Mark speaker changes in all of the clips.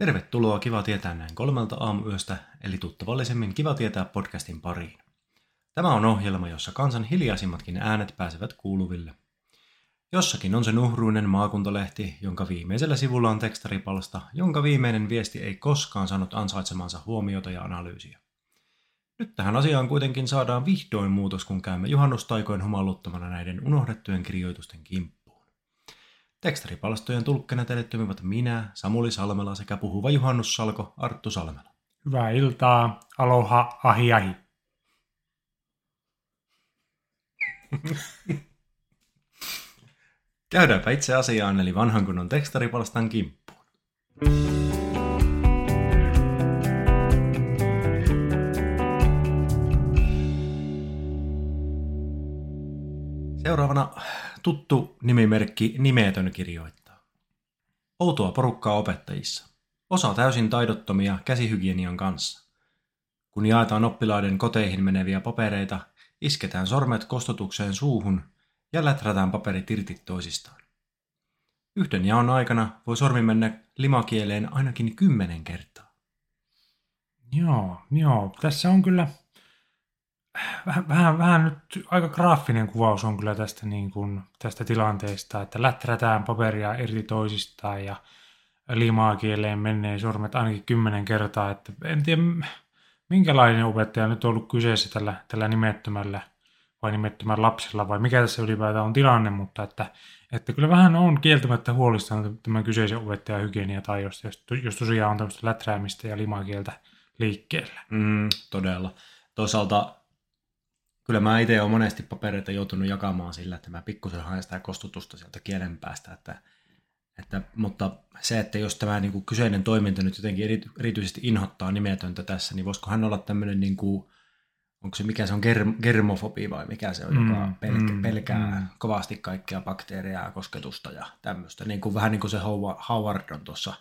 Speaker 1: Tervetuloa Kiva tietää näin kolmelta aamuyöstä, eli tuttavallisemmin Kiva tietää podcastin pariin. Tämä on ohjelma, jossa kansan hiljaisimmatkin äänet pääsevät kuuluville. Jossakin on se nuhruinen maakuntalehti, jonka viimeisellä sivulla on tekstaripalsta, jonka viimeinen viesti ei koskaan saanut ansaitsemansa huomiota ja analyysiä. Nyt tähän asiaan kuitenkin saadaan vihdoin muutos, kun käymme juhannustaikoin humaluttamana näiden unohdettujen kirjoitusten kimppuun. Tekstaripalstojen tulkkena teille toimivat minä, Samuli Salmela sekä puhuva juhannussalko Arttu Salmela.
Speaker 2: Hyvää iltaa, aloha, ahi ahi.
Speaker 1: Käydäänpä itse asiaan, eli vanhan kunnon tekstaripalstan kimppuun. Seuraavana tuttu nimimerkki Nimetön kirjoittaa. Outoa porukkaa opettajissa. Osa täysin taidottomia käsihygienian kanssa. Kun jaetaan oppilaiden koteihin meneviä papereita, isketään sormet kostotukseen suuhun ja läträtään paperit irti toisistaan. Yhden jaon aikana voi sormi mennä limakieleen ainakin kymmenen kertaa.
Speaker 2: Joo, joo. Tässä on kyllä vähän, vähän, vähän nyt aika graafinen kuvaus on kyllä tästä, niin kuin, tästä tilanteesta, että läträtään paperia eri toisistaan ja limakieleen menee sormet ainakin kymmenen kertaa. Että en tiedä, minkälainen opettaja nyt on ollut kyseessä tällä, tällä nimettömällä vai nimettömällä lapsella vai mikä tässä ylipäätään on tilanne, mutta että, että kyllä vähän on kieltämättä huolissaan tämän kyseisen opettajan hygieniataidosta, jos, jos tosiaan on tämmöistä läträämistä ja limakieltä liikkeellä.
Speaker 1: Mm, todella. Toisaalta kyllä mä itse olen monesti papereita joutunut jakamaan sillä, että mä pikkusen haen sitä kostutusta sieltä kielen päästä, että, että, mutta se, että jos tämä niin kuin kyseinen toiminta nyt jotenkin eri, erityisesti inhottaa nimetöntä tässä, niin voisiko hän olla tämmöinen, niin kuin, onko se mikä se on, ger, germofobi vai mikä se on, mm, joka pelkä, mm, pelkää mm. kovasti kaikkia bakteereja ja kosketusta ja tämmöistä. Niin kuin, vähän niin kuin se Howard on tuossa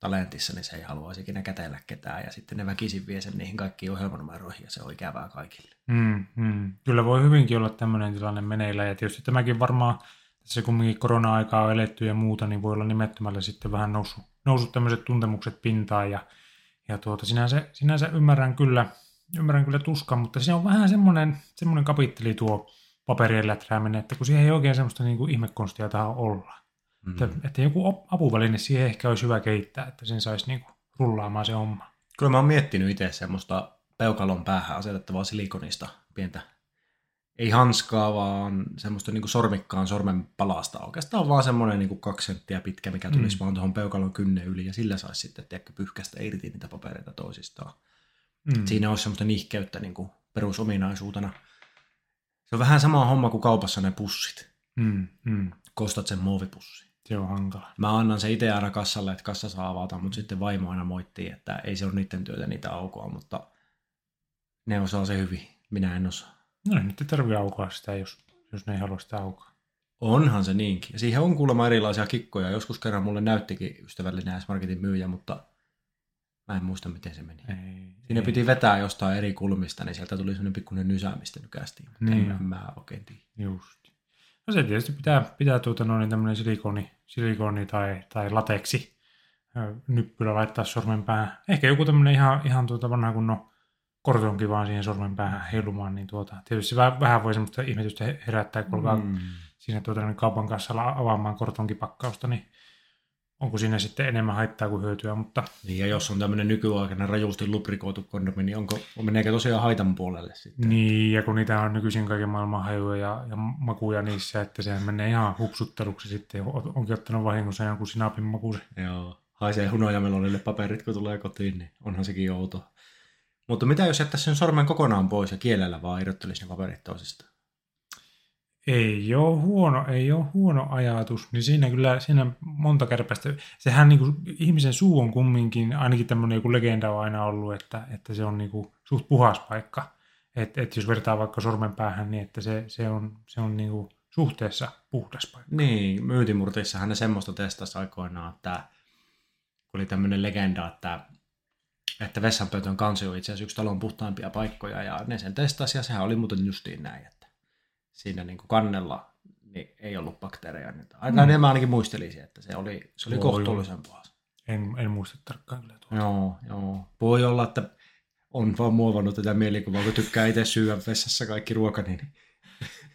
Speaker 1: talentissa, niin se ei haluaisi ikinä kätellä ketään ja sitten ne väkisin vie sen niihin kaikkiin ohjelmanumeroihin ja se on ikävää kaikille.
Speaker 2: Mm, mm. Kyllä voi hyvinkin olla tämmöinen tilanne meneillä ja tietysti tämäkin varmaan tässä kumminkin korona-aikaa on eletty ja muuta, niin voi olla nimettömällä sitten vähän noussut, noussut tämmöiset tuntemukset pintaan ja, ja tuota, sinänsä, sinänsä ymmärrän kyllä, ymmärrän kyllä tuskan, mutta se on vähän semmoinen, semmoinen kapitteli tuo paperien läträäminen, että kun siihen ei oikein semmoista niin kuin ihmekonstia tähän olla. Mm. Että, että joku apuväline siihen ehkä olisi hyvä kehittää, että sen saisi niin kuin rullaamaan se homma.
Speaker 1: Kyllä mä oon miettinyt itse semmoista peukalon päähän asetettavaa silikonista pientä, ei hanskaa, vaan semmoista niin kuin sormikkaan sormen palasta. Oikeastaan vaan semmoinen niin kuin kaksi senttiä pitkä, mikä tulisi mm. vaan tuohon peukalon kynne yli, ja sillä saisi sitten tiedätkö, pyyhkästä irti niitä papereita toisistaan. Mm. Siinä olisi semmoista nihkeyttä niin kuin perusominaisuutena. Se on vähän sama homma kuin kaupassa ne pussit. Mm. Mm. Kostat sen muovipussi.
Speaker 2: Se on hankala.
Speaker 1: Mä annan se itse aina kassalle, että kassa saa avata, mutta sitten vaimo aina moittii, että ei se ole niiden työtä niitä aukoa, mutta ne osaa se hyvin. Minä en osaa.
Speaker 2: No ei nyt ei tarvitse aukoa sitä, jos, jos ne ei halua sitä aukoa.
Speaker 1: Onhan se niinkin. Ja siihen on kuulemma erilaisia kikkoja. Joskus kerran mulle näyttikin ystävällinen S-Marketin myyjä, mutta mä en muista, miten se meni. Ei, Siinä ei. piti vetää jostain eri kulmista, niin sieltä tuli sellainen pikkuinen nysä, mistä nykästiin. Mutta niin. en mä oikein tiedä.
Speaker 2: Just. No se tietysti pitää, pitää tuota noin tämmöinen silikoni, silikoni tai, tai lateksi nyppylä laittaa sormen päähän. Ehkä joku tämmöinen ihan, ihan tuota vanha kunnon kortonki vaan siihen sormen päähän heilumaan, niin tuota, tietysti vähän, vähän voi semmoista ihmetystä herättää, kun mm. siinä tuota, niin kaupan kanssa avaamaan kortonkipakkausta, niin onko siinä sitten enemmän haittaa kuin hyötyä, mutta...
Speaker 1: Niin, ja jos on tämmöinen nykyaikainen rajusti lubrikoitu kondomi, niin onko, meneekö tosiaan haitan puolelle sitten?
Speaker 2: Niin, ja kun niitä on nykyisin kaiken maailman hajuja ja, ja makuja niissä, että sehän menee ihan hupsutteluksi sitten, onkin ottanut vahingossa jonkun sinapin makuusi.
Speaker 1: Joo, haisee hunojamelonille paperit, kun tulee kotiin, niin onhan sekin outo. Mutta mitä jos jättäisi sen sormen kokonaan pois ja kielellä vaan irrottelisi ne paperit toisistaan?
Speaker 2: Ei ole huono, ei ole huono ajatus, niin siinä kyllä siinä monta kärpästä, sehän niin kuin, ihmisen suu on kumminkin, ainakin tämmöinen joku legenda on aina ollut, että, että se on niin kuin, suht puhas paikka. Että et jos vertaa vaikka sormen päähän, niin että se, se on, se on niin kuin suhteessa puhdas paikka.
Speaker 1: Niin, myytimurteissahan ne semmoista testasi aikoinaan, että oli tämmöinen legenda, että että vessanpöytön kansi on itse asiassa yksi talon puhtaimpia paikkoja, ja ne sen testasi, ja sehän oli muuten justiin näin, että siinä niin kuin kannella niin ei ollut bakteereja. Aina mm. mä ainakin muistelisin, että se oli, se oli
Speaker 2: Joo,
Speaker 1: kohtuullisen puhas.
Speaker 2: En, en muista tarkkaan kyllä tuota.
Speaker 1: Joo, joo. Voi olla, että on vaan muovannut tätä mielikuvaa, kun tykkää itse syödä vessassa kaikki ruoka, niin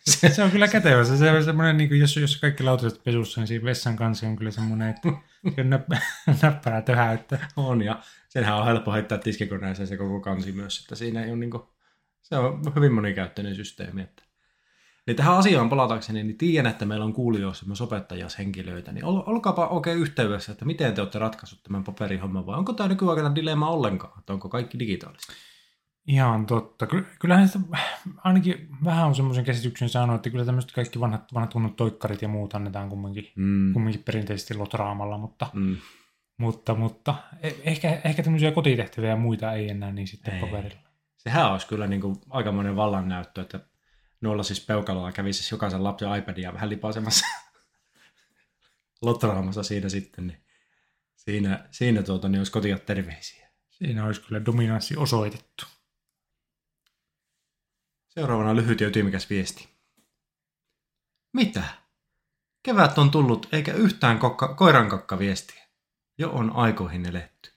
Speaker 2: Se, se on kyllä kätevä. Se, se on semmoinen, niin kuin, jos, jos kaikki lautaset pesussa, niin siinä vessan kanssa on kyllä semmoinen, että se on näppä, näppärä töhä, että
Speaker 1: on. Ja senhän on helppo heittää tiskikoneeseen se koko kansi myös, että siinä ei ole niin kuin, se on hyvin monikäyttöinen systeemi. Että. Niin tähän asiaan palatakseni, niin tiedän, että meillä on kuulijoissa myös opettajashenkilöitä, niin ol, olkaapa oikein yhteydessä, että miten te olette ratkaisut tämän paperihomman, vai onko tämä nykyaikana dilemma ollenkaan, että onko kaikki digitaalista?
Speaker 2: ihan totta. Ky- Kyllähän sitä ainakin vähän on semmoisen käsityksen saanut, että kyllä tämmöiset kaikki vanhat, vanhat tunnut toikkarit ja muut annetaan kumminkin,
Speaker 1: Mm.
Speaker 2: kumminkin perinteisesti lotraamalla, mutta,
Speaker 1: Mm.
Speaker 2: mutta, mutta eh- ehkä, ehkä tämmöisiä kotitehtäviä ja muita ei enää niin sitten
Speaker 1: Ei.
Speaker 2: paperilla.
Speaker 1: Sehän olisi kyllä niin kuin aikamoinen vallannäyttö, että noilla siis peukalolla kävisi jokaisen lapsen iPadia vähän lipasemassa lotraamassa siinä sitten, niin siinä, siinä tuota, niin olisi kotia terveisiä.
Speaker 2: Siinä olisi kyllä dominanssi osoitettu.
Speaker 1: Seuraavana lyhyt ja ytimekäs viesti. Mitä? Kevät on tullut eikä yhtään kokka, koirankakka viestiä. Jo on aikoihin eletty.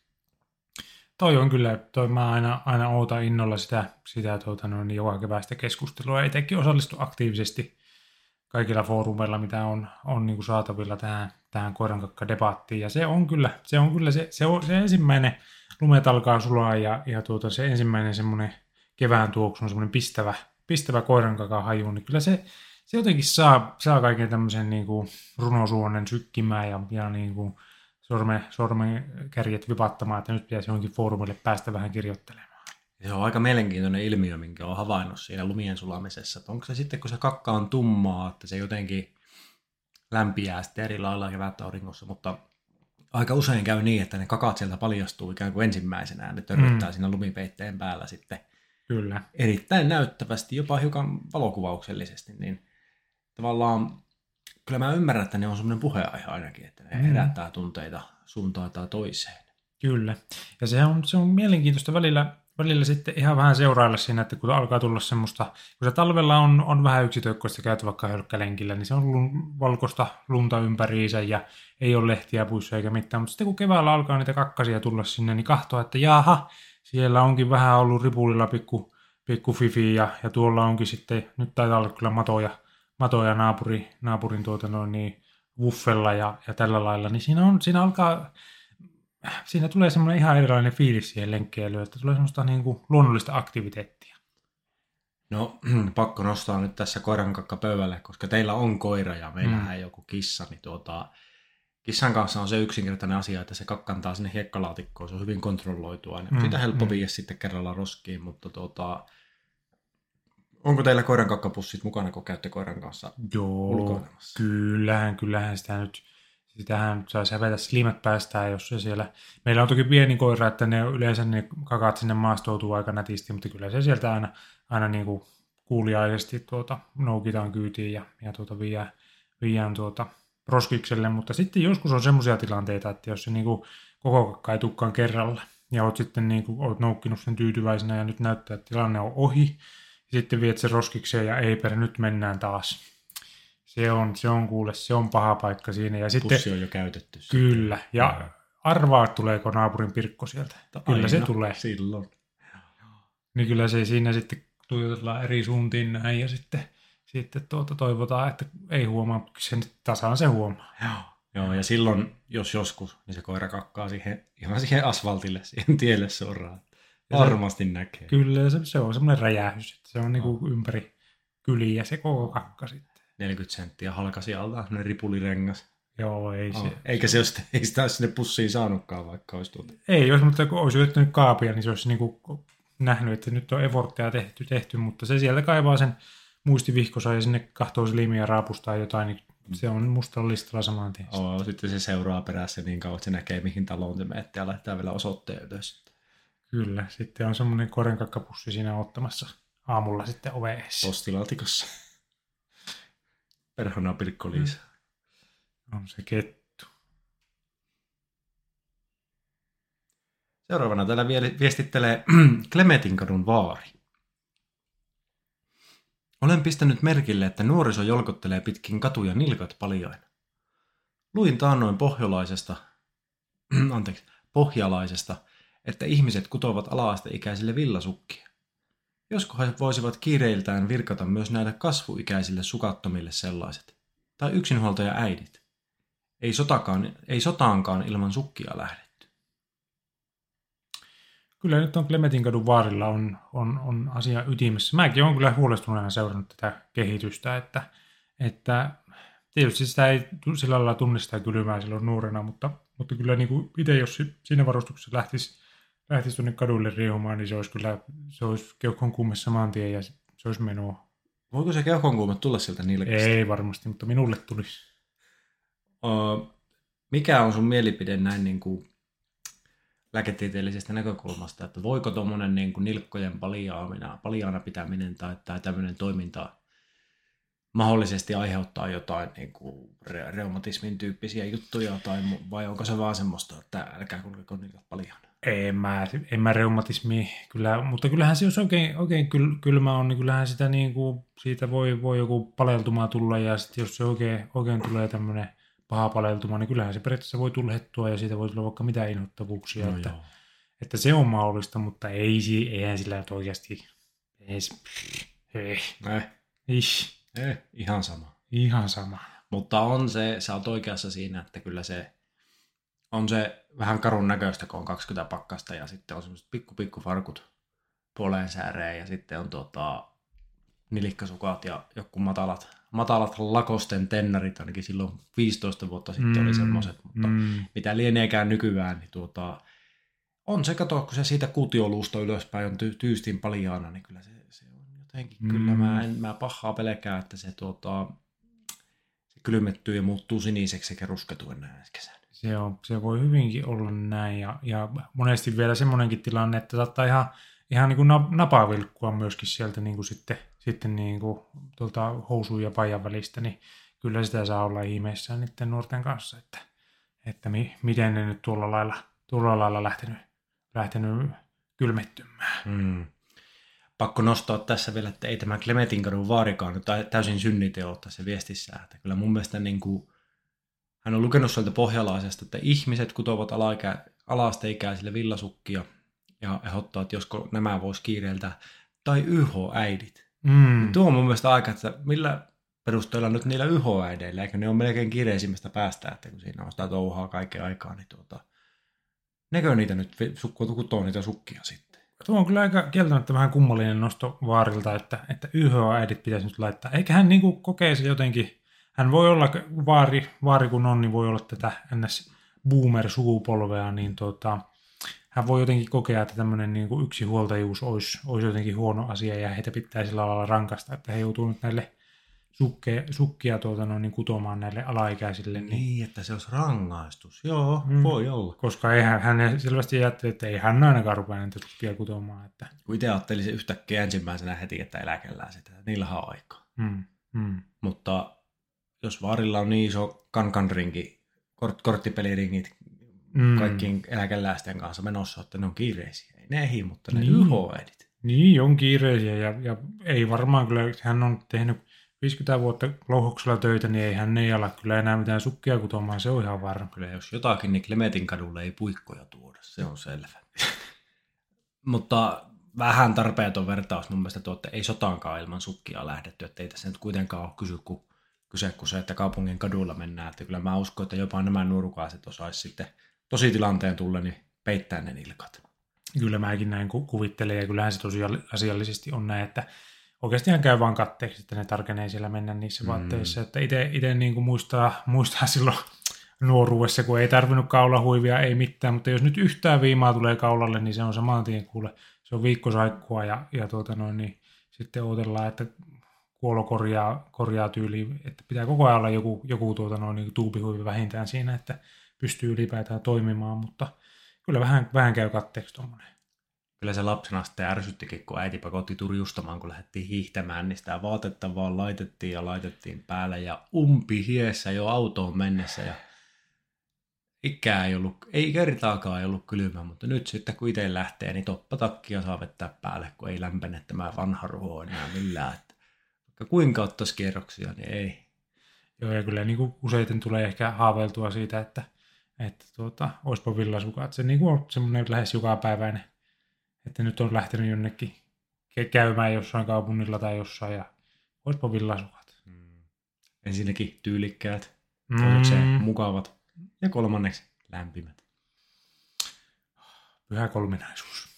Speaker 2: Toi on kyllä, toi mä aina, aina ootan innolla sitä, sitä tuota, noin, joka keväistä keskustelua. Itsekin osallistu aktiivisesti kaikilla foorumeilla, mitä on, on niin kuin saatavilla tähän, tähän koirankakka-debattiin. Ja se on kyllä, se, on kyllä se, se, on, se ensimmäinen lumet alkaa sulaa ja, ja tuota, se ensimmäinen semmoinen kevään tuoksu on semmoinen pistävä, pistävä koirankakan haju, niin kyllä se, se jotenkin saa, saa kaiken tämmöisen niin kuin runosuonen sykkimään ja, ja niin kuin sorme, sormen kärjet vipattamaan, että nyt pitäisi johonkin foorumille päästä vähän kirjoittelemaan.
Speaker 1: Se on aika mielenkiintoinen ilmiö, minkä olen havainnut siinä lumien sulamisessa. Että onko se sitten, kun se kakka on tummaa, että se jotenkin lämpiää sitten eri lailla kevättä auringossa, mutta aika usein käy niin, että ne kakat sieltä paljastuu ikään kuin ensimmäisenä, ne törryttää
Speaker 2: Mm.
Speaker 1: siinä lumipeitteen päällä sitten
Speaker 2: Kyllä.
Speaker 1: erittäin näyttävästi, jopa hiukan valokuvauksellisesti, niin tavallaan kyllä mä ymmärrän, että ne on semmoinen puheenaihe ainakin, että ne
Speaker 2: Mm.
Speaker 1: herättää tunteita suuntaan tai toiseen.
Speaker 2: Kyllä. Ja se on, se on mielenkiintoista välillä, välillä sitten ihan vähän seurailla siinä, että kun alkaa tulla semmoista, kun se talvella on, on vähän yksitöikkoista käyty vaikka hölkkälenkillä, niin se on lun, valkoista lunta ympäriinsä ja ei ole lehtiä puissa eikä mitään. Mutta sitten kun keväällä alkaa niitä kakkasia tulla sinne, niin kahtoo, että jaha, siellä onkin vähän ollut ripulilla pikku, pikku fifi ja, ja tuolla onkin sitten, nyt taitaa olla kyllä matoja, matoja naapuri, naapurin tuota noin niin, wuffella ja, ja tällä lailla, niin siinä, on, siinä alkaa siinä tulee semmoinen ihan erilainen fiilis siihen lenkkeilyyn, että tulee semmoista niin kuin luonnollista aktiviteettia.
Speaker 1: No, pakko nostaa nyt tässä koirankakka pöydälle, koska teillä on koira ja meillähän
Speaker 2: Mm.
Speaker 1: ei joku kissa, niin tuota, kissan kanssa on se yksinkertainen asia, että se kakkantaa sinne hiekkalaatikkoon, se on hyvin kontrolloitua, niin
Speaker 2: Mm,
Speaker 1: siitä helppo
Speaker 2: mm.
Speaker 1: viiä sitten kerralla roskiin, mutta tuota, onko teillä koirankakkapussit mukana, kun käytte koiran kanssa
Speaker 2: Joo,
Speaker 1: ulkoilemassa?
Speaker 2: kyllähän, kyllähän sitä nyt, sitähän saisi hävetä slimet päästään, jos se siellä, meillä on toki pieni koira, että ne yleensä ne kakat sinne maastoutuu aika nätisti, mutta kyllä se sieltä aina, aina niin kuin kuuliaisesti tuota, noukitaan kyytiin ja, ja tuota, viedään, viedään tuota, roskikselle, mutta sitten joskus on semmoisia tilanteita, että jos se niin kuin koko kakka ei tukkaan kerralla, ja oot sitten niin kuin, oot noukkinut sen tyytyväisenä ja nyt näyttää, että tilanne on ohi, sitten viet sen roskikseen ja ei per, nyt mennään taas. Se on, se on kuule, se on paha paikka siinä. Ja sitten,
Speaker 1: Pussi on jo käytetty.
Speaker 2: kyllä, ja arvaa, tuleeko naapurin pirkko sieltä. Kyllä se
Speaker 1: Aina
Speaker 2: tulee.
Speaker 1: Silloin.
Speaker 2: Niin kyllä se siinä sitten tuijotellaan eri suuntiin näin ja sitten, sitten tuota, toivotaan, että ei huomaa, mutta sen tasaan se huomaa.
Speaker 1: Joo. Joo, ja silloin, jos joskus, niin se koira kakkaa siihen, ihan siihen asfaltille, siihen tielle suoraan.
Speaker 2: Se-
Speaker 1: Varmasti näkee.
Speaker 2: Kyllä, se, se on semmoinen räjähdys, että se on niinku ympäri kyliä se koko kakka sitten.
Speaker 1: 40 senttiä halkasi alta, ne ripulirengas.
Speaker 2: Joo, ei se.
Speaker 1: Oh. Eikä se olisi, ei sitä sinne pussiin saanutkaan, vaikka olisi tuota.
Speaker 2: Ei, jos, mutta kun olisi yrittänyt kaapia, niin se olisi niinku nähnyt, että nyt on efortteja tehty, tehty, mutta se sieltä kaivaa sen muistivihkosa ja sinne kahtoo silmiä raapustaa jotain, niin se on mustalla listalla saman tien.
Speaker 1: Oh, sitten se seuraa perässä niin kauan, että se näkee, mihin taloon te menette ja laittaa vielä osoitteen ylös.
Speaker 2: Kyllä, sitten on semmoinen korenkakkapussi siinä ottamassa aamulla sitten oveessa.
Speaker 1: Postilaatikossa. Perhona pilkko Liisa.
Speaker 2: On se kettu.
Speaker 1: Seuraavana täällä vie- viestittelee Clemetinkadun vaari. Olen pistänyt merkille, että nuoriso jolkottelee pitkin katuja nilkat paljain. Luin taannoin pohjolaisesta, anteeksi, pohjalaisesta, että ihmiset kutovat ala-asteikäisille villasukkia. Josko he voisivat kiireiltään virkata myös näille kasvuikäisille sukattomille sellaiset. Tai yksinhuoltaja äidit. Ei, sotakaan, ei sotaankaan ilman sukkia lähdetty.
Speaker 2: Kyllä nyt on Klemetinkadun vaarilla on, on, on asia ytimessä. Mäkin olen kyllä huolestuneena seurannut tätä kehitystä, että, että tietysti sitä ei sillä lailla tunnista kylmää silloin nuorena, mutta, mutta kyllä niin kuin itse jos siinä varustuksessa lähtisi, lähtisi tuonne kadulle riuhumaan, niin se olisi kyllä se olisi keuhkon kuumessa maantien ja se olisi menoa.
Speaker 1: Voiko se keuhkon kuume tulla sieltä nilkasta?
Speaker 2: Ei varmasti, mutta minulle tulisi.
Speaker 1: Uh, mikä on sun mielipide näin niin kuin lääketieteellisestä näkökulmasta, että voiko tuommoinen niin kuin nilkkojen paljaamina, paljaana pitäminen tai, tai tämmöinen toiminta mahdollisesti aiheuttaa jotain niin kuin reumatismin tyyppisiä juttuja, tai, vai onko se vaan semmoista, että älkää kulkeko niitä paljon?
Speaker 2: En mä, en mä reumatismi, kyllä, mutta kyllähän se, jos oikein, oikein kyl, kylmä on, niin kyllähän sitä niin kuin, siitä voi, voi joku paleltuma tulla, ja sitten jos se oikein, oikein tulee tämmöinen paha paleltuma, niin kyllähän se periaatteessa voi tulhettua, ja siitä voi tulla vaikka mitä inhottavuuksia, no että, joo. että, se on mahdollista, mutta ei, eihän sillä nyt oikeasti edes,
Speaker 1: ei. Eh.
Speaker 2: Ish.
Speaker 1: Eh, ihan sama.
Speaker 2: Ihan sama.
Speaker 1: Mutta on se, sä oot oikeassa siinä, että kyllä se on se vähän karun näköistä, kun on 20 pakkasta ja sitten on semmoiset pikku pikku farkut puoleen sääreen ja sitten on tuota, nilikkasukat ja joku matalat, matalat lakosten tennarit, ainakin silloin 15 vuotta sitten mm, oli semmoiset, mutta mm. mitä lieneekään nykyään, niin tuota, on se, kato, kun se siitä kutioluusta ylöspäin on ty- tyystin paljaana, niin kyllä se, se on jotenkin, mm. kyllä mä, en, mä pahaa pelkää, että se, tuota, se kylmettyy ja muuttuu siniseksi sekä rusketuu enää kesänä.
Speaker 2: Se, on, se voi hyvinkin olla näin ja, ja monesti vielä semmoinenkin tilanne, että saattaa ihan, ihan niin kuin napavilkkua myöskin sieltä niin kuin sitten, sitten niin kuin tuolta housuun ja pajan välistä, niin kyllä sitä saa olla ihmeissään niiden nuorten kanssa, että, että mi, miten ne nyt tuolla lailla, tuolla lailla lähtenyt, lähtenyt kylmettymään.
Speaker 1: Mm. Pakko nostaa tässä vielä, että ei tämä Clemetinkadun vaarikaan nyt täysin synniteo tässä viestissä. Että kyllä mun mielestä niin kuin, hän on lukenut sieltä pohjalaisesta, että ihmiset kutovat alaikä, alaasteikäisille villasukkia ja ehdottaa, että josko nämä vois kiireiltä, tai YH-äidit. Mm. Tuo on mun mielestä aika, että millä perusteella nyt niillä YH-äideillä, eikö ne on melkein kiireisimmästä päästä, että kun siinä on sitä touhaa kaiken aikaa, niin tuota, nekö niitä nyt kutoo niitä sukkia sitten?
Speaker 2: Tuo on kyllä aika kieltämättä vähän kummallinen nosto vaarilta, että, että YH-äidit pitäisi nyt laittaa. Eikä hän niin kokee se jotenkin hän voi olla, vaari, vaari kun on, niin voi olla tätä ns. boomer-sukupolvea, niin tota, hän voi jotenkin kokea, että tämmöinen niin kuin yksinhuoltajuus olisi, olisi jotenkin huono asia ja heitä pitää sillä lailla rankasta, että he joutuu nyt näille sukke, sukkia tuota, no, niin kutomaan näille alaikäisille.
Speaker 1: Niin, niin että se olisi rangaistus. Joo, mm. voi olla.
Speaker 2: Koska eihän, hän selvästi ajatteli, että ei hän ainakaan rupea näitä sukkia kutomaan. Että...
Speaker 1: Kun itse ajattelin se yhtäkkiä ensimmäisenä heti, että eläkellään sitä. Niillä on aikaa.
Speaker 2: Mm. Mm.
Speaker 1: Mutta jos vaarilla on niin iso kankanrinki, kort, korttipeliringit mm. kaikkien eläkeläisten kanssa menossa, että ne on kiireisiä. Ei ne ehdi, mutta ne niin. YH-edit.
Speaker 2: Niin, on kiireisiä ja, ja ei varmaan kyllä, hän on tehnyt 50 vuotta louhoksella töitä, niin ei hän ei ala kyllä enää mitään sukkia kutomaan, se on ihan varma.
Speaker 1: Kyllä jos jotakin, niin Klemetin kadulle ei puikkoja tuoda, se on selvä. mutta vähän tarpeeton vertaus mun mielestä tuo, että ei sotaankaan ilman sukkia lähdetty, että ei tässä nyt kuitenkaan ole kysy kuin kyse kuin se, että kaupungin kadulla mennään. Että kyllä mä uskon, että jopa nämä nurkaiset osaisi sitten tosi tilanteen tulla, niin peittää ne nilkat.
Speaker 2: Kyllä mäkin näin ku- kuvittelen ja kyllähän se tosiaan asiallisesti on näin, että oikeasti hän käy vaan katteeksi, että ne tarkenee siellä mennä niissä mm. vaatteissa. Että itse niin kuin muistaa, muistaa silloin nuoruudessa, kun ei tarvinnut kaulahuivia, ei mitään, mutta jos nyt yhtään viimaa tulee kaulalle, niin se on saman tien kuule, se on viikkosaikkua ja, ja tuota noin, niin sitten odotellaan, että kuolo korjaa, tyyli, että pitää koko ajan olla joku, joku tuota noin, niin tuubihuivi vähintään siinä, että pystyy ylipäätään toimimaan, mutta kyllä vähän, vähän käy katteeksi tuommoinen.
Speaker 1: Kyllä se lapsena sitten ärsyttikin, kun äiti pakotti turjustamaan, kun lähdettiin hiihtämään, niin sitä vaatetta vaan laitettiin ja laitettiin päälle ja umpi hiessä jo autoon mennessä ja ikää ei ollut, ei kertaakaan ei ollut kylmä, mutta nyt sitten kun itse lähtee, niin toppatakkia saa vettää päälle, kun ei lämpene tämä vanha ruho enää millään vaikka kuinka ottaisi kierroksia, niin ei.
Speaker 2: Joo, ja kyllä niin kuin useiten tulee ehkä haaveiltua siitä, että, että tuota, olisipa villasukat. Se niin kuin on semmoinen lähes jokapäiväinen, että nyt on lähtenyt jonnekin käymään jossain kaupungilla tai jossain ja olisipa villasukat.
Speaker 1: Ensinnäkin tyylikkäät, toisekseen
Speaker 2: Mm,
Speaker 1: mukavat ja kolmanneksi lämpimät.
Speaker 2: pyhä kolminaisuus.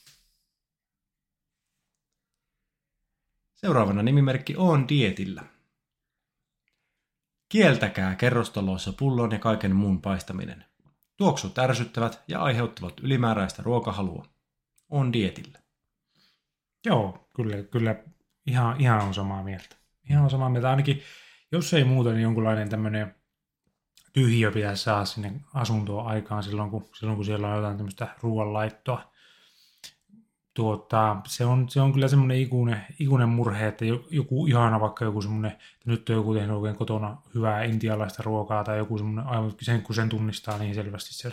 Speaker 1: Seuraavana nimimerkki on dietillä. Kieltäkää kerrostaloissa pullon ja kaiken muun paistaminen. Tuoksut ärsyttävät ja aiheuttavat ylimääräistä ruokahalua. On dietillä.
Speaker 2: Joo, kyllä, kyllä ihan, ihan on samaa mieltä. Ihan on samaa mieltä. Ainakin, jos ei muuta, niin jonkunlainen tämmöinen tyhjiö pitäisi saada sinne asuntoon aikaan silloin, kun, silloin, kun siellä on jotain tämmöistä ruoanlaittoa. Tuota, se, on, se on kyllä semmoinen ikuinen, ikuinen murhe, että jo- joku ihana vaikka joku semmoinen, että nyt on joku tehnyt oikein kotona hyvää intialaista ruokaa tai joku semmoinen, aivan sen kun sen tunnistaa niin selvästi se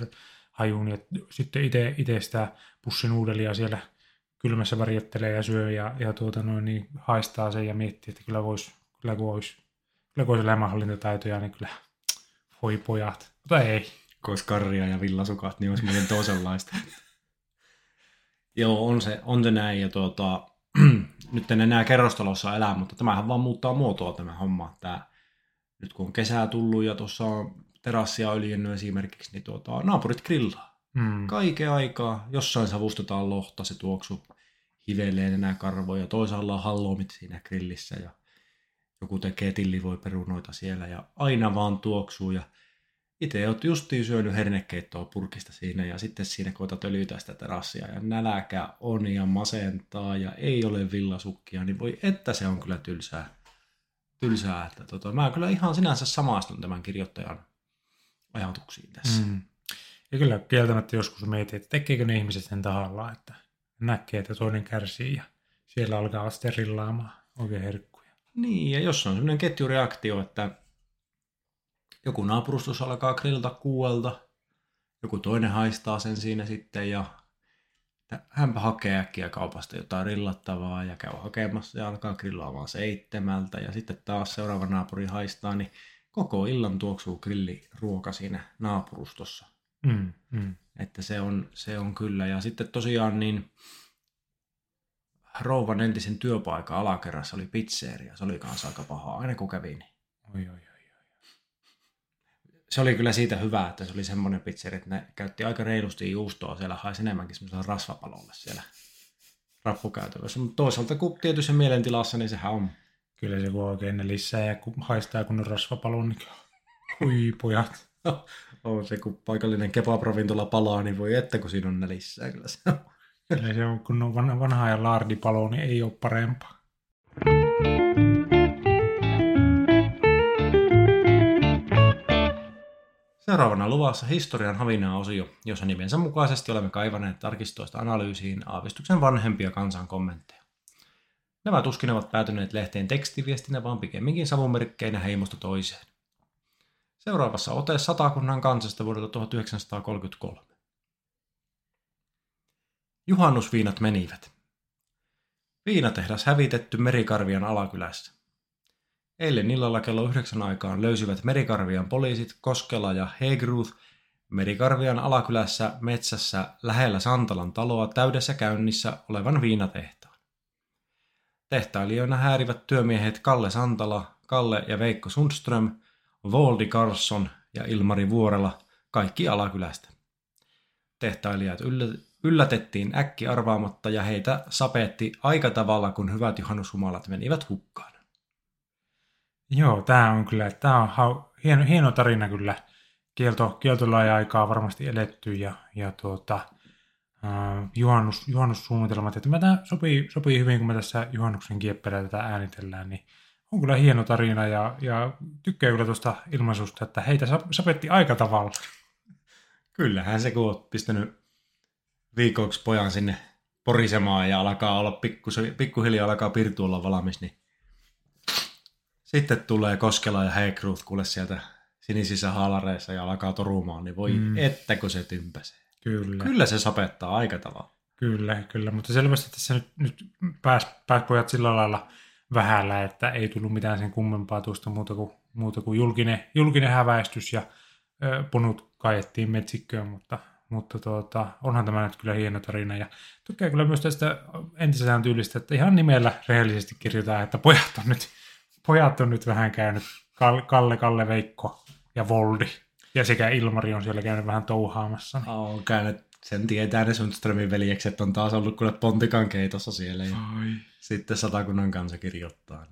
Speaker 2: haju, niin että sitten itse, sitä pussin uudelia siellä kylmässä värjättelee ja syö ja, ja tuota noin, niin haistaa sen ja miettii, että kyllä voisi, kyllä kun olisi, kyllä kun olisi elämänhallintataitoja, niin kyllä voi pojat. Mutta ei.
Speaker 1: Kois karria ja villasukat, niin olisi muuten toisenlaista. Joo, on se, on se näin. Ja tuota, nyt en enää kerrostalossa elää, mutta tämähän vaan muuttaa muotoa tämä homma. Tää, nyt kun on kesää tullut ja tuossa on terassia öljennnyt esimerkiksi, niin tuota, naapurit grillaa.
Speaker 2: Mm.
Speaker 1: Kaiken aikaa. Jossain savustetaan lohta, se tuoksu hivelee enää karvoja. Toisaalla on hallomit siinä grillissä ja joku tekee tillivoiperunoita siellä ja aina vaan tuoksuu. Ja itse olet justiin syönyt hernekeittoa purkista siinä ja sitten siinä koetat öljytä sitä terassia ja nälkä on ja masentaa ja ei ole villasukkia, niin voi että se on kyllä tylsää. tylsää että tota, mä kyllä ihan sinänsä samaistun tämän kirjoittajan ajatuksiin tässä.
Speaker 2: Mm. Ja kyllä kieltämättä joskus mietin, että tekeekö ne ihmiset sen tahallaan, että näkee, että toinen kärsii ja siellä alkaa sitten rillaamaan oikein herkkuja.
Speaker 1: Niin, ja jos on sellainen ketjureaktio, että joku naapurustus alkaa grillata kuuelta, joku toinen haistaa sen siinä sitten ja hänpä hakee äkkiä kaupasta jotain rillattavaa ja käy hakemassa ja alkaa grillaamaan seitsemältä ja sitten taas seuraava naapuri haistaa, niin koko illan tuoksuu grilliruoka siinä naapurustossa.
Speaker 2: Mm, mm.
Speaker 1: Että se on, se on kyllä. Ja sitten tosiaan niin rouvan entisen työpaikan alakerrassa oli pizzeria. Se oli kanssa aika pahaa, aina kun kävin.
Speaker 2: Oi, oi, oi.
Speaker 1: Se oli kyllä siitä hyvä, että se oli semmoinen pizzeria, että ne käytti aika reilusti juustoa. Siellä haisi enemmänkin semmoisella rasvapalolle siellä rappukäytävässä. Mutta toisaalta kun tietyssä mielentilassa, niin sehän on.
Speaker 2: Kyllä se kun oikein ne lisää ja kun haistaa kun on rasvapalo, niin oi pojat.
Speaker 1: On se, kun paikallinen kebab-ravintola palaa, niin voi että kun siinä on nelissä. Kyllä se on.
Speaker 2: Kyllä se on, kun on vanha, vanha ja laardipalo, niin ei ole parempaa.
Speaker 1: Seuraavana luvassa historian havinaa osio, jossa nimensä mukaisesti olemme kaivaneet tarkistoista analyysiin aavistuksen vanhempia kansan kommentteja. Nämä tuskin ovat päätyneet lehteen tekstiviestinä, vaan pikemminkin savumerkkeinä heimosta toiseen. Seuraavassa ote satakunnan kansasta vuodelta 1933. Juhannusviinat menivät. Viinatehdas hävitetty Merikarvian alakylässä. Eilen illalla kello yhdeksän aikaan löysivät Merikarvian poliisit Koskela ja Hegruth Merikarvian alakylässä metsässä lähellä Santalan taloa täydessä käynnissä olevan viinatehtaan. Tehtailijoina häärivät työmiehet Kalle Santala, Kalle ja Veikko Sundström, Voldi Carlson ja Ilmari Vuorela, kaikki alakylästä. Tehtailijat yllä- yllätettiin äkki arvaamatta ja heitä sapetti aika tavalla, kun hyvät juhannushumalat menivät hukkaan.
Speaker 2: Joo, tämä on kyllä, tämä on hau, hieno, hieno tarina kyllä. Kielto, kieltolaaja-aikaa varmasti eletty ja, ja tuota, juhannus, juhannussuunnitelmat. Että tämä sopii, sopii hyvin, kun me tässä juhannuksen kieppeillä tätä äänitellään, niin on kyllä hieno tarina ja, ja tykkää kyllä tuosta ilmaisusta, että heitä sa- sapetti aika tavalla.
Speaker 1: Kyllähän se, kun oot pistänyt viikoksi pojan sinne porisemaan ja alkaa olla pikku, pikkuhiljaa alkaa pirtu olla valmis, niin sitten tulee Koskela ja Heikruut kuule sieltä sinisissä haalareissa ja alkaa torumaan, niin voi
Speaker 2: Mm.
Speaker 1: että kun se tympäsee.
Speaker 2: Kyllä.
Speaker 1: Kyllä se sapettaa aika tavalla.
Speaker 2: Kyllä, kyllä, mutta selvästi tässä nyt, nyt pääs, pääs pojat sillä lailla vähällä, että ei tullut mitään sen kummempaa tuosta muuta kuin, muuta kuin julkinen, julkinen häväistys ja ö, ponut kajettiin metsikköön, mutta, mutta tuota, onhan tämä nyt kyllä hieno tarina. Ja tykkää kyllä myös tästä entisestään tyylistä, että ihan nimellä rehellisesti kirjoitetaan, että pojat on nyt, pojat on nyt vähän käynyt Kalle, Kalle, Veikko ja Voldi. Ja sekä Ilmari on siellä käynyt vähän touhaamassa.
Speaker 1: Niin. On käynyt, sen tietää ne Sundströmin veljekset on taas ollut kuule Pontikan keitossa siellä. Ja Ai. sitten satakunnan kanssa kirjoittaa.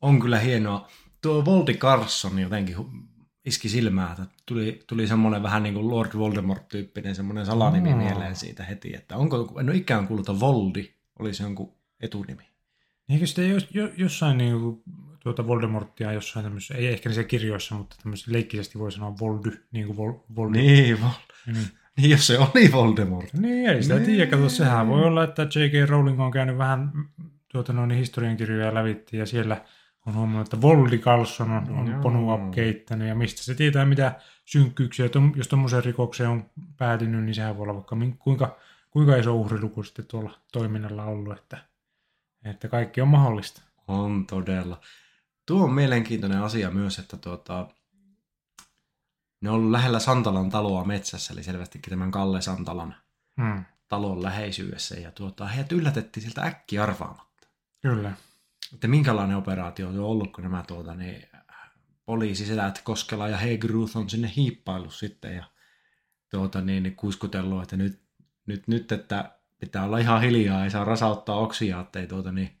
Speaker 1: On kyllä hienoa. Tuo Voldi Carson jotenkin iski silmää, että tuli, tuli semmoinen vähän niin kuin Lord Voldemort-tyyppinen semmoinen salanimi mm. mieleen siitä heti, että onko, en ole ikään kuullut, Voldi olisi jonkun etunimi.
Speaker 2: Eikö sitä jos, jossain niin kuin, tuota Voldemortia jossain tämmöisessä, ei ehkä niissä kirjoissa, mutta tämmöisessä leikkisesti voi sanoa Voldy, niin kuin Vol,
Speaker 1: Voldy. Niin, vol... niin. niin, jos se oli Voldemort.
Speaker 2: Niin, ei sitä niin. tiedä. Kato, sehän voi olla, että J.K. Rowling on käynyt vähän tuota, noin historiankirjoja lävitti ja siellä on huomannut, että Voldi Carlson on, on ponua keittänyt ja mistä se tietää, mitä synkkyyksiä, jos tuommoiseen rikokseen on päätynyt, niin sehän voi olla vaikka kuinka, kuinka iso uhriluku sitten tuolla toiminnalla ollut, että, että kaikki on mahdollista.
Speaker 1: On todella. Tuo on mielenkiintoinen asia myös, että tuota, ne on ollut lähellä Santalan taloa metsässä, eli selvästikin tämän Kalle Santalan hmm. talon läheisyydessä, ja tuota, heidät yllätettiin siltä äkki arvaamatta.
Speaker 2: Kyllä.
Speaker 1: Että minkälainen operaatio on ollut, kun nämä tuota, niin, poliisisedät Koskela ja Hegruth on sinne hiippaillut sitten, ja tuota, niin, niin kuiskutellut, että nyt, nyt, nyt, että pitää olla ihan hiljaa, ei saa rasauttaa oksia, ettei tuota, niin,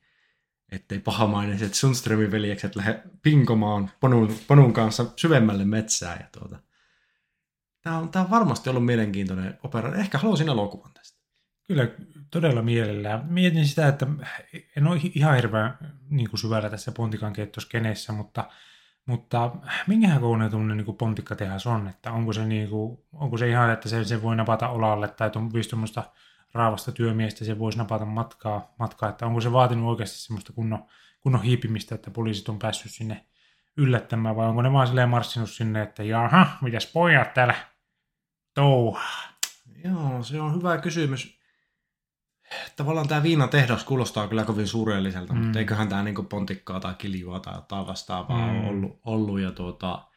Speaker 1: ettei pahamaineiset Sundströmin veljekset lähde pinkomaan ponun, ponun kanssa syvemmälle metsään. Ja tuota. tämä, on, tämä on varmasti ollut mielenkiintoinen opera. Ehkä haluaisin elokuvan tästä.
Speaker 2: Kyllä, todella mielellään. Mietin sitä, että en ole ihan hirveän niin kuin syvällä tässä pontikan keittoskeneessä, mutta, mutta minkähän kokoinen tunne niin pontikkatehas on? Että onko se, niin kuin, onko se ihan, että se, se voi napata olalle tai tuommoista raavasta työmiestä se voisi napata matkaa, matkaa, että onko se vaatinut oikeasti semmoista kunnon, kunnon hiipimistä, että poliisit on päässyt sinne yllättämään, vai onko ne vaan silleen marssinut sinne, että jaha, mitäs pojat täällä touhaa?
Speaker 1: Joo, se on hyvä kysymys. Tavallaan tämä viinatehdas kuulostaa kyllä kovin suurelliselta, mm. mutta eiköhän tämä niinku pontikkaa tai kiljua tai jotain vastaavaa mm. ollut, ollut, ja tuota,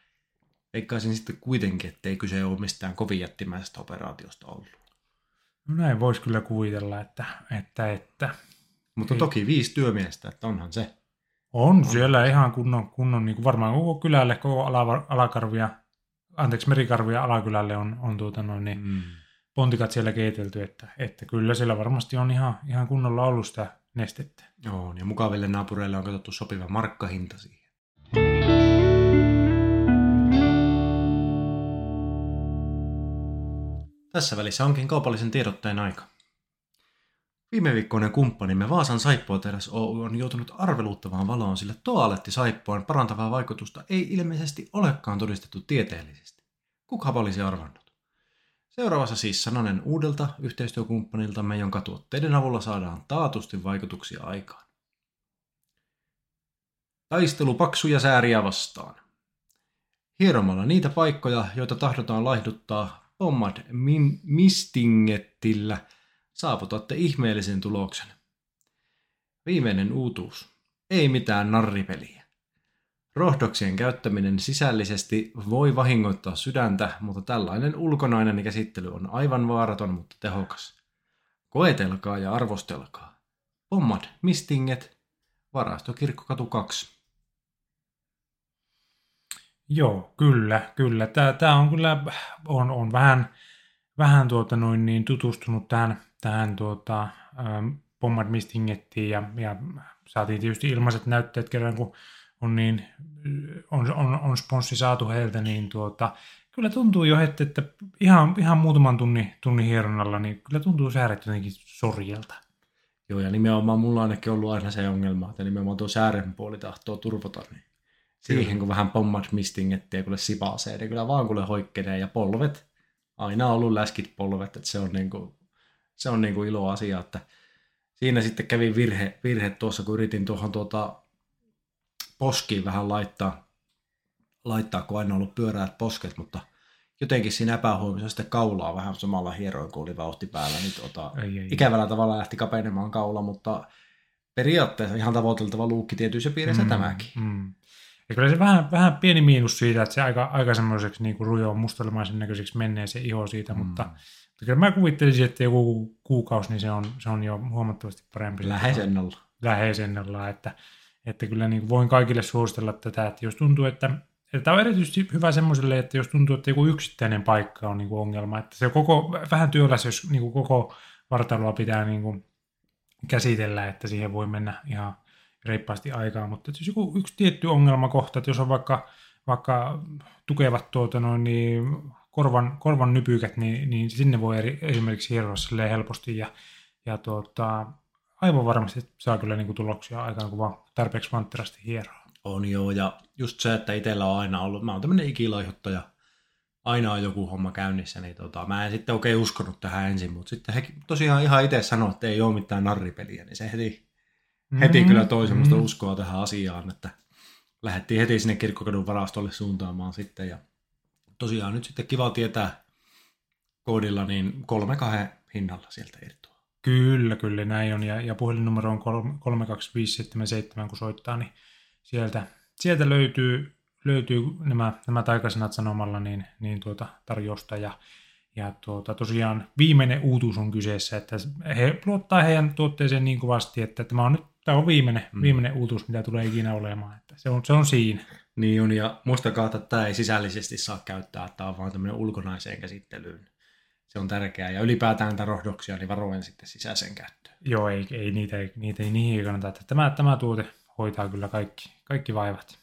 Speaker 1: veikkaisin sitten kuitenkin, ettei kyse ole mistään kovin jättimäisestä operaatiosta ollut.
Speaker 2: No näin voisi kyllä kuvitella, että... että, että.
Speaker 1: Mutta toki viisi työmiestä, että onhan se.
Speaker 2: On, on. siellä ihan kunnon, kunnon niin kuin varmaan koko kylälle, koko alakarvia, anteeksi, merikarvia alakylälle on, on tuota noin, niin mm. pontikat siellä keitelty, että, että kyllä siellä varmasti on ihan, ihan kunnolla ollut sitä nestettä.
Speaker 1: Joo, ja mukaville naapureille on katsottu sopiva markkahinta siihen. Tässä välissä onkin kaupallisen tiedotteen aika. Viime viikkoinen kumppanimme Vaasan Saippuateräs Oy on joutunut arveluttavaan valoon, sillä toaletti saippuan parantavaa vaikutusta ei ilmeisesti olekaan todistettu tieteellisesti. Kuka olisi arvannut? Seuraavassa siis sananen uudelta yhteistyökumppaniltamme, jonka tuotteiden avulla saadaan taatusti vaikutuksia aikaan. Taistelu paksuja sääriä vastaan. Hieromalla niitä paikkoja, joita tahdotaan laihduttaa, Pommad min- Mistingettillä saavutatte ihmeellisen tuloksen. Viimeinen uutuus. Ei mitään narripeliä. Rohdoksien käyttäminen sisällisesti voi vahingoittaa sydäntä, mutta tällainen ulkonainen käsittely on aivan vaaraton, mutta tehokas. Koetelkaa ja arvostelkaa. Pommad Mistinget, Kirkkokatu 2.
Speaker 2: Joo, kyllä, kyllä. Tämä, on kyllä, on, on vähän, vähän tuota noin niin tutustunut tähän, tähän tuota, ähm, Bombard Mistingettiin ja, ja saatiin tietysti ilmaiset näytteet kerran, kun on, niin, on, on, on sponssi saatu heiltä, niin tuota, kyllä tuntuu jo, että, että ihan, ihan muutaman tunnin, tunnin hieronnalla, niin kyllä tuntuu sääret jotenkin sorjelta.
Speaker 1: Joo, ja nimenomaan mulla on ainakin ollut aina se ongelma, että nimenomaan tuo säären puoli tahtoo turvota, niin siihen, kun vähän pommat mistingettiä, kun sipasee, niin kyllä vaan kuule hoikkenee ja polvet. Aina on ollut läskit polvet, että se on niinku, se on niinku ilo asia, että siinä sitten kävi virhe, virhe tuossa, kun yritin tuohon tuota poskiin vähän laittaa, laittaa, kun aina ollut pyöräät posket, mutta jotenkin siinä epähuomiossa sitten kaulaa vähän samalla hieroin, kun oli vauhti päällä, niin tuota, ei, ei, ikävällä tavalla lähti kapenemaan kaula, mutta periaatteessa ihan tavoiteltava luukki tietyissä piirissä
Speaker 2: Mm,
Speaker 1: tämäkin.
Speaker 2: Mm. Ja kyllä se vähän, vähän pieni miinus siitä, että se aika, aika semmoiseksi niin kuin rujoon mustelmaisen näköiseksi menee se iho siitä, mm. mutta kyllä mä kuvittelisin, että joku kuukausi, niin se on, se on jo huomattavasti parempi.
Speaker 1: Lähes
Speaker 2: ennallaan, että, että kyllä niin kuin voin kaikille suositella tätä, että jos tuntuu, että että tämä on erityisesti hyvä semmoiselle, että jos tuntuu, että joku yksittäinen paikka on niin kuin ongelma, että se koko, vähän työläs, jos niin kuin koko vartaloa pitää niin kuin käsitellä, että siihen voi mennä ihan reippaasti aikaa, mutta jos joku yksi tietty ongelmakohta, että jos on vaikka, vaikka tukevat tuota noin, niin korvan, korvan nypykät, niin, niin sinne voi eri, esimerkiksi hieroa helposti ja, ja tuota, aivan varmasti saa kyllä niin kuin tuloksia aikaan, kun vaan tarpeeksi vantterasti hieroa.
Speaker 1: On joo, ja just se, että itsellä on aina ollut, mä oon tämmönen ikiloihottaja, aina on joku homma käynnissä, niin tota, mä en sitten oikein uskonut tähän ensin, mutta sitten he tosiaan ihan itse sanoi, että ei ole mitään narripeliä, niin se heti, heti
Speaker 2: Mm,
Speaker 1: kyllä toi semmoista
Speaker 2: mm.
Speaker 1: uskoa tähän asiaan, että lähdettiin heti sinne kirkkokadun varastolle suuntaamaan sitten, ja tosiaan nyt sitten kiva tietää koodilla, niin kolme kahden hinnalla sieltä irtoaa.
Speaker 2: Kyllä, kyllä näin on. Ja, ja puhelinnumero on kolme- 32577, kun soittaa, niin sieltä, sieltä löytyy, löytyy nämä, nämä taikasanat sanomalla niin, niin tuota tarjousta. Ja, ja tuota, tosiaan viimeinen uutuus on kyseessä, että he luottaa heidän tuotteeseen niin kovasti, että tämä on nyt tämä on viimeinen,
Speaker 1: Mm.
Speaker 2: viimeinen uutuus, mitä tulee ikinä olemaan. Että se, on, se on siinä.
Speaker 1: Niin on, ja muistakaa, että tämä ei sisällisesti saa käyttää, että tämä on vaan tämmöinen ulkonaiseen käsittelyyn. Se on tärkeää, ja ylipäätään näitä rohdoksia, niin varoen sitten sisäisen käyttöön.
Speaker 2: Joo, ei, ei niitä, ei, niitä ei niihin ei kannata. Että tämä, tämä tuote hoitaa kyllä kaikki, kaikki vaivat.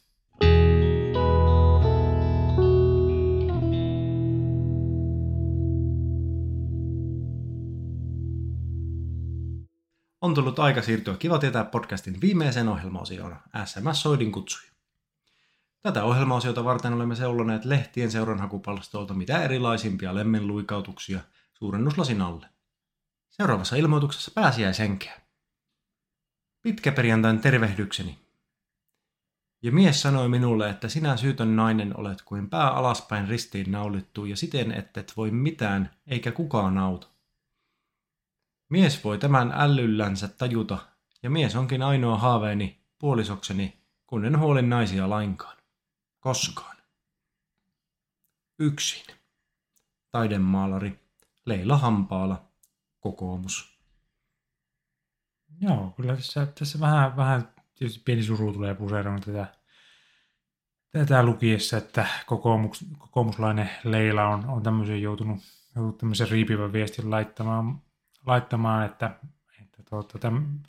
Speaker 1: On tullut aika siirtyä Kiva tietää podcastin viimeiseen ohjelmaosioon, SMS-soidin kutsuja. Tätä ohjelmaosiota varten olemme seuloneet lehtien seuranhakupalstolta mitä erilaisimpia lemmenluikautuksia suurennuslasin alle. Seuraavassa ilmoituksessa pääsiäisenkeä. Pitkäperjantain tervehdykseni. Ja mies sanoi minulle, että sinä syytön nainen olet kuin pää alaspäin ristiin naulittu ja siten, ettet voi mitään eikä kukaan auta. Mies voi tämän ällyllänsä tajuta, ja mies onkin ainoa haaveeni, puolisokseni, kun en huolin naisia lainkaan. Koskaan. Yksin. Taidemaalari. Leila Hampaala. Kokoomus.
Speaker 2: Joo, kyllä tässä, tässä vähän, vähän tietysti pieni suru tulee puseroon tätä, tätä lukiessa, että kokoomus, kokoomuslainen Leila on, on tämmöisen joutunut, joutunut tämmöisen riipivän viestin laittamaan, laittamaan että, että tuota, täm,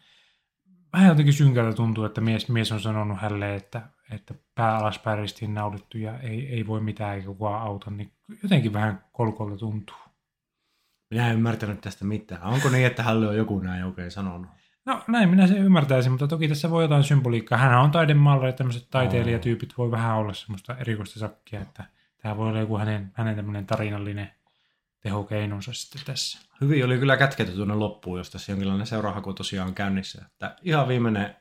Speaker 2: vähän jotenkin synkältä tuntuu, että mies, mies on sanonut hänelle, että, että pää alaspäin ristiin naulittu ja ei, ei voi mitään eikä kukaan auta, niin jotenkin vähän kolkolta tuntuu.
Speaker 1: Minä en ymmärtänyt tästä mitään. Onko niin, että hänelle on joku näin oikein sanonut?
Speaker 2: No näin minä sen ymmärtäisin, mutta toki tässä voi jotain symboliikkaa. Hän on taidemaalari ja tämmöiset taiteilijatyypit voi vähän olla semmoista erikoista sakkia, että tämä voi olla joku hänen, hänen tämmöinen tarinallinen tehokeinonsa sitten tässä.
Speaker 1: Hyvin oli kyllä kätketty tuonne loppuun, jos tässä jonkinlainen seurahaku tosiaan on käynnissä. Että ihan viimeinen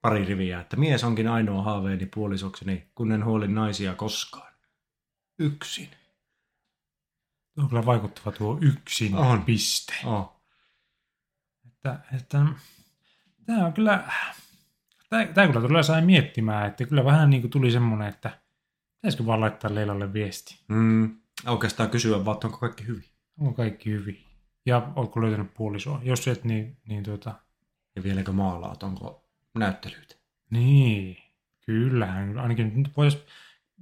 Speaker 1: pari riviä, että mies onkin ainoa haaveeni puolisokseni, kun en huoli naisia koskaan. Yksin.
Speaker 2: Tuo on kyllä vaikuttava tuo yksin
Speaker 1: On.
Speaker 2: piste.
Speaker 1: Oh.
Speaker 2: Että, että, tämä on kyllä, tämä, tämä kyllä tulee sai miettimään, että kyllä vähän niin kuin tuli semmoinen, että pitäisikö vaan laittaa Leilalle viesti.
Speaker 1: Mm. Oikeastaan kysyä vaan, että onko kaikki hyvin.
Speaker 2: Onko kaikki hyvin? Ja oletko löytänyt puolisoa? Jos et, niin, niin tuota,
Speaker 1: Ja vieläkö maalaat, onko näyttelyitä.
Speaker 2: Niin, kyllähän. Ainakin nyt vois,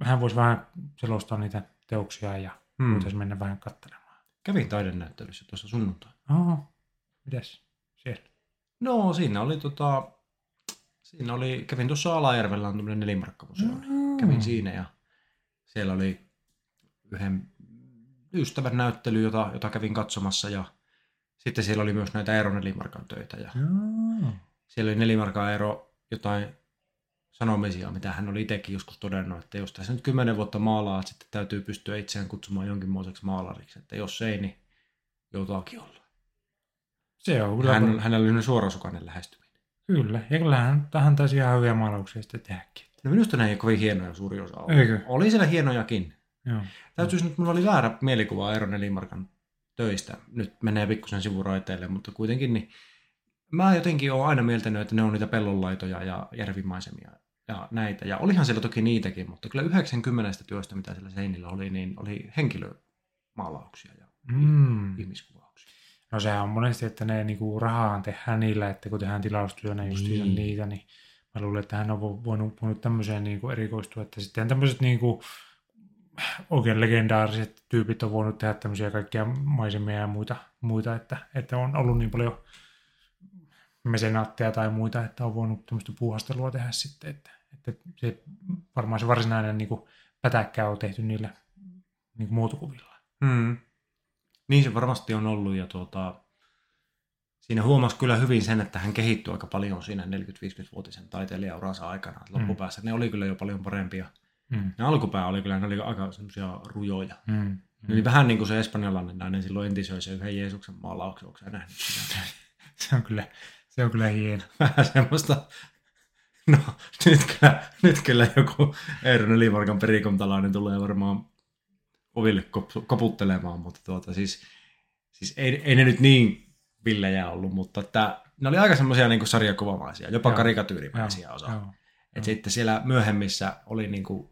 Speaker 2: hän voisi vähän selostaa niitä teoksia ja
Speaker 1: Hmm.
Speaker 2: voitaisiin mennä vähän katselemaan.
Speaker 1: Kävin taidenäyttelyssä tuossa sunnuntai.
Speaker 2: Oho, mitäs siellä?
Speaker 1: No siinä oli tota, siinä oli, kävin tuossa Alajärvellä on tämmöinen nelimarkkamuseo.
Speaker 2: Mm.
Speaker 1: Kävin siinä ja siellä oli yhden ystävän näyttely, jota, jota kävin katsomassa ja sitten siellä oli myös näitä Eero Nelimarkan töitä ja
Speaker 2: Joo.
Speaker 1: siellä oli Nelimarkan Eero jotain sanomisia, mitä hän oli itsekin joskus todennut, että jos tässä nyt kymmenen vuotta maalaa, sitten täytyy pystyä itseään kutsumaan jonkinmoiseksi maalariksi, että jos ei, niin joutakin olla.
Speaker 2: Se on kyllä.
Speaker 1: Hän, hänellä oli suorasukainen lähestyminen.
Speaker 2: Kyllä, ja kyllähän tähän taisi ihan hyviä maalauksia sitten tehdäkin.
Speaker 1: No minusta ne ei kovin hienoja suuri osa ollut.
Speaker 2: Eikö?
Speaker 1: Oli siellä hienojakin.
Speaker 2: Joo.
Speaker 1: Täytyy nyt, minulla oli väärä mielikuva Eero Nelimarkan töistä. Nyt menee pikkusen sivuraiteille, mutta kuitenkin niin mä jotenkin olen aina mieltänyt, että ne on niitä pellonlaitoja ja järvimaisemia ja näitä. Ja olihan siellä toki niitäkin, mutta kyllä 90 työstä, mitä siellä seinillä oli, niin oli henkilömaalauksia ja
Speaker 2: Mm.
Speaker 1: ihmiskuvauksia.
Speaker 2: No sehän on monesti, että ne niinku rahaan tehdään niillä, että kun tehdään tilaustyönä just
Speaker 1: Niin.
Speaker 2: niitä, niin mä luulen, että hän on vo- voinut, voinut tämmöiseen niinku erikoistua, että sitten tämmöiset niinku oikein legendaariset tyypit on voinut tehdä tämmöisiä kaikkia maisemia ja muita, muita että, että on ollut niin paljon mesenaatteja tai muita, että on voinut tämmöistä puuhastelua tehdä sitten, että, että se, varmaan se varsinainen niinku pätäkkä on tehty niillä niinku muotokuvilla.
Speaker 1: Mm. Niin se varmasti on ollut ja tuota, siinä huomasi kyllä hyvin sen, että hän kehittyi aika paljon siinä 40-50-vuotisen taiteilijauransa aikana.
Speaker 2: Mm.
Speaker 1: Loppupäässä ne oli kyllä jo paljon parempia.
Speaker 2: Mm.
Speaker 1: Ne alkupää oli kyllä, ne oli aika semmoisia rujoja.
Speaker 2: Mm.
Speaker 1: Ne oli vähän niin kuin se espanjalainen nainen silloin entisöi se yhden Jeesuksen maalauksen, onko sä nähnyt sitä?
Speaker 2: Se on kyllä, se on kyllä hieno.
Speaker 1: Vähän semmoista, no nyt kyllä, nyt kyllä joku Eero Nelimarkan perikomtalainen tulee varmaan oville kop- koputtelemaan, mutta tuota siis, siis ei, ei ne nyt niin villejä ollut, mutta että ne oli aika semmoisia niin kuin sarjakuvamaisia, jopa
Speaker 2: Joo.
Speaker 1: karikatyyrimäisiä osa.
Speaker 2: joo.
Speaker 1: Et sitten siellä myöhemmissä oli niin kuin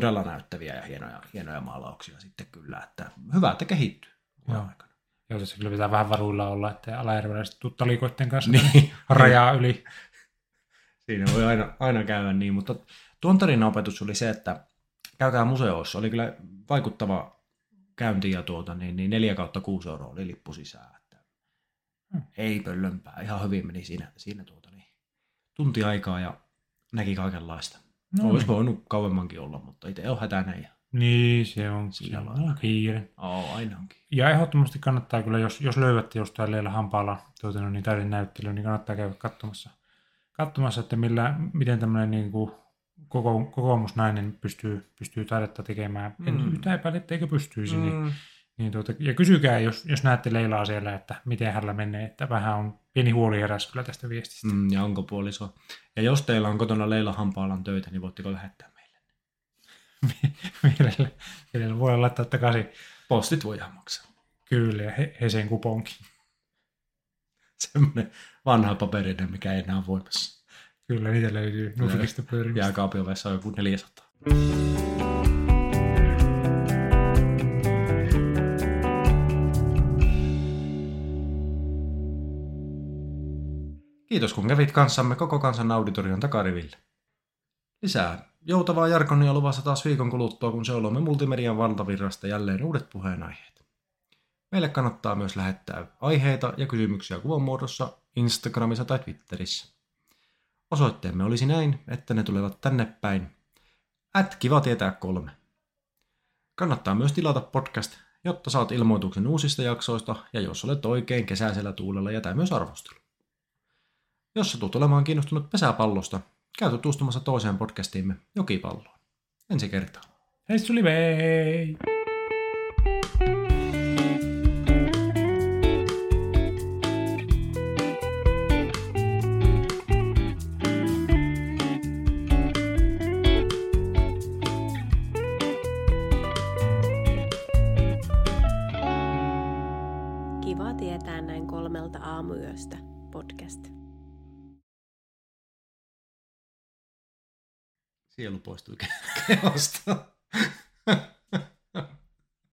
Speaker 1: todella näyttäviä ja hienoja, hienoja maalauksia sitten kyllä, että hyvä, että kehittyy.
Speaker 2: Joo.
Speaker 1: aikana.
Speaker 2: Joo, tässä kyllä pitää vähän varuilla olla, että alajärveläiset tuu talikoiden kanssa
Speaker 1: Niin.
Speaker 2: rajaa yli.
Speaker 1: Siinä voi aina, aina käydä niin, mutta tuon tarinaopetus oli se, että käykää museoissa. Oli kyllä vaikuttava käynti ja tuota, niin, niin 4 kautta 6 euroa oli lippu sisään. Että
Speaker 2: Hmm.
Speaker 1: ei pöllönpää, ihan hyvin meni siinä, siinä tuota, niin, tunti aikaa ja näki kaikenlaista. No,
Speaker 2: No,
Speaker 1: Olisi voinut kauemmankin olla, mutta itse on hätänä ja
Speaker 2: niin, se on,
Speaker 1: Sillä lailla.
Speaker 2: on kiire.
Speaker 1: oh, aina onkin.
Speaker 2: Ja ehdottomasti kannattaa kyllä, jos, jos löydätte jostain Leila Hampaala tuota, no, niin näyttely, niin kannattaa käydä katsomassa, katsomassa että millä, miten tämmöinen niin kuin, koko, kokoomusnainen pystyy, pystyy taidetta tekemään. Mm. En yhtään epäile, etteikö pystyisi. Mm. Niin,
Speaker 1: Mm.
Speaker 2: Niin tuota, ja kysykää, jos, jos näette Leilaa siellä, että miten hänellä menee, että vähän on pieni huoli heräs kyllä tästä viestistä.
Speaker 1: Mm, ja onko puoliso. Ja jos teillä on kotona Leila Hampaalan töitä, niin voitteko lähettää meille?
Speaker 2: mielellä, mielellä voi laittaa takaisin
Speaker 1: Postit voidaan maksaa.
Speaker 2: kyllä ja he, Hesen kuponki.
Speaker 1: Semmoinen vanha paperinen, mikä ei enää ole voimassa.
Speaker 2: Kyllä, niitä löytyy Nufikista pyörimistä.
Speaker 1: Jääkaapin ovessa on joku 400. Kiitos kun kävit kanssamme koko kansan auditorion takariville. Lisää joutavaa jarkonia luvassa taas viikon kuluttua, kun seulomme multimedian valtavirrasta jälleen uudet puheenaiheet. Meille kannattaa myös lähettää aiheita ja kysymyksiä kuvan muodossa Instagramissa tai Twitterissä. Osoitteemme olisi näin, että ne tulevat tänne päin. At kiva tietää kolme. Kannattaa myös tilata podcast, jotta saat ilmoituksen uusista jaksoista ja jos olet oikein kesäisellä tuulella, jätä myös arvostelu. Jos satut olemaan kiinnostunut pesäpallosta, käy tutustumassa toiseen podcastiimme Jokipalloon. Ensi kertaan.
Speaker 2: Hei, suli
Speaker 1: Sielu poistui kehosta.